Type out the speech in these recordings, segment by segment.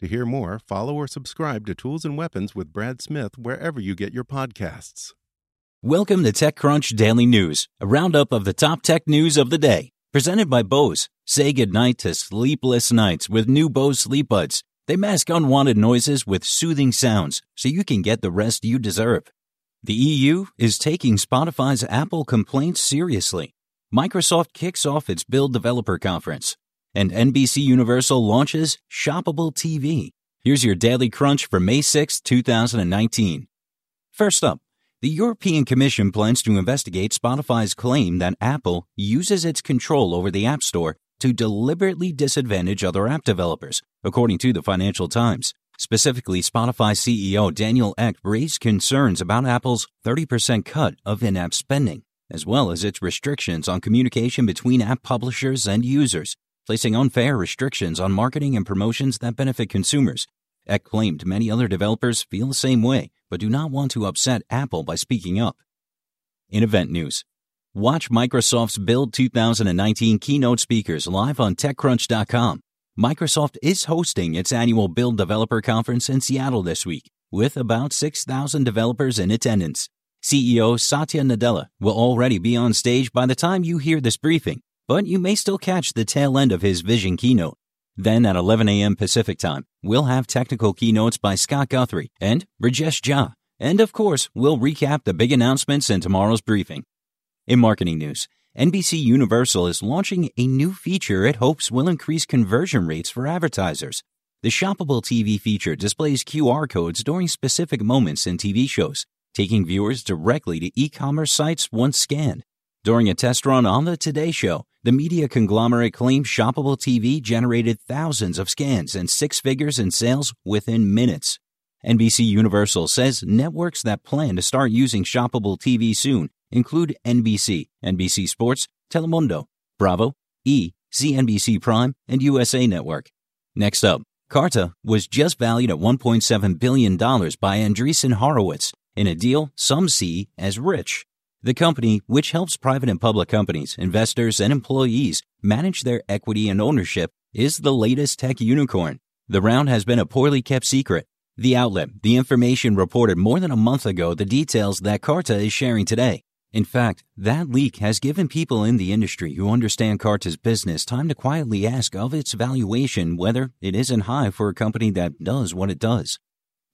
To hear more, follow or subscribe to Tools and Weapons with Brad Smith wherever you get your podcasts. Welcome to TechCrunch Daily News, a roundup of the top tech news of the day. Presented by Bose. Say goodnight to sleepless nights with new Bose Sleep Buds. They mask unwanted noises with soothing sounds so you can get the rest you deserve. The EU is taking Spotify's Apple complaints seriously. Microsoft kicks off its Build Developer Conference. And NBC Universal launches Shoppable TV. Here's your Daily Crunch for May 6, 2019. First up, the European Commission plans to investigate Spotify's claim that Apple uses its control over the App Store to deliberately disadvantage other app developers, according to the Financial Times. Specifically, Spotify CEO Daniel Ek raised concerns about Apple's 30% cut of in app spending, as well as its restrictions on communication between app publishers and users, placing unfair restrictions on marketing and promotions that benefit consumers. Ek claimed many other developers feel the same way, but do not want to upset Apple by speaking up. In event news, watch Microsoft's Build 2019 keynote speakers live on TechCrunch.com. Microsoft is hosting its annual Build Developer Conference in Seattle this week, with about 6,000 developers in attendance. CEO Satya Nadella will already be on stage by the time you hear this briefing, but you may still catch the tail end of his vision keynote. Then at 11 a.m. Pacific time, we'll have technical keynotes by Scott Guthrie and Rajesh Jha. And of course, we'll recap the big announcements in tomorrow's briefing. In marketing news, NBC Universal is launching a new feature it hopes will increase conversion rates for advertisers. The shoppable TV feature displays QR codes during specific moments in TV shows, taking viewers directly to e-commerce sites once scanned. During a test run on the Today Show, the media conglomerate claimed shoppable TV generated thousands of scans and six figures in sales within minutes. NBC Universal says networks that plan to start using shoppable TV soon include NBC, NBC Sports, Telemundo, Bravo, E, CNBC Prime, and USA Network. Next up, Carta was just valued at $1.7 billion by Andreessen Horowitz in a deal some see as rich. The company, which helps private and public companies, investors, and employees manage their equity and ownership, is the latest tech unicorn. The round has been a poorly kept secret. The outlet, the information reported more than a month ago the details that Carta is sharing today. In fact, that leak has given people in the industry who understand Carta's business time to quietly ask of its valuation whether it isn't high for a company that does what it does.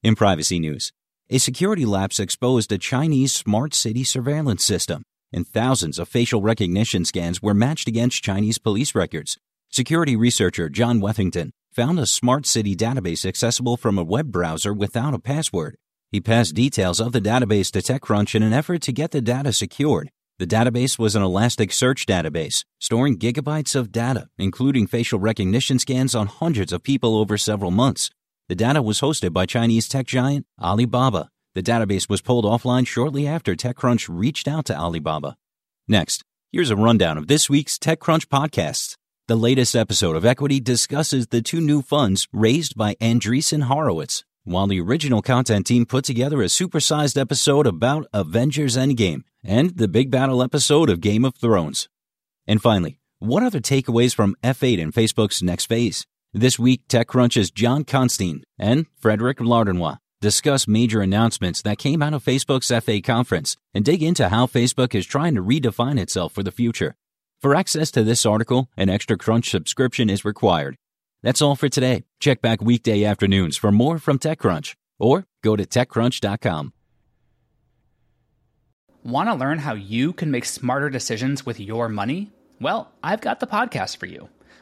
In privacy news, a security lapse exposed a Chinese smart city surveillance system, and thousands of facial recognition scans were matched against Chinese police records. Security researcher John Wethington found a smart city database accessible from a web browser without a password. He passed details of the database to TechCrunch in an effort to get the data secured. The database was an Elasticsearch database, storing gigabytes of data, including facial recognition scans on hundreds of people over several months. The data was hosted by Chinese tech giant Alibaba. The database was pulled offline shortly after TechCrunch reached out to Alibaba. Next, here's a rundown of this week's TechCrunch podcasts. The latest episode of Equity discusses the two new funds raised by Andreessen Horowitz, while the original content team put together a supersized episode about Avengers Endgame and the big battle episode of Game of Thrones. And finally, what the takeaways from F8 and Facebook's next phase? This week, TechCrunch's Josh Constine and Frederic Lardinois discuss major announcements that came out of Facebook's F8 conference, and dig into how Facebook is trying to redefine itself for the future. For access to this article, an extra Crunch subscription is required. That's all for today. Check back weekday afternoons for more from TechCrunch or go to TechCrunch.com. Want to learn how you can make smarter decisions with your money? Well, I've got the podcast for you.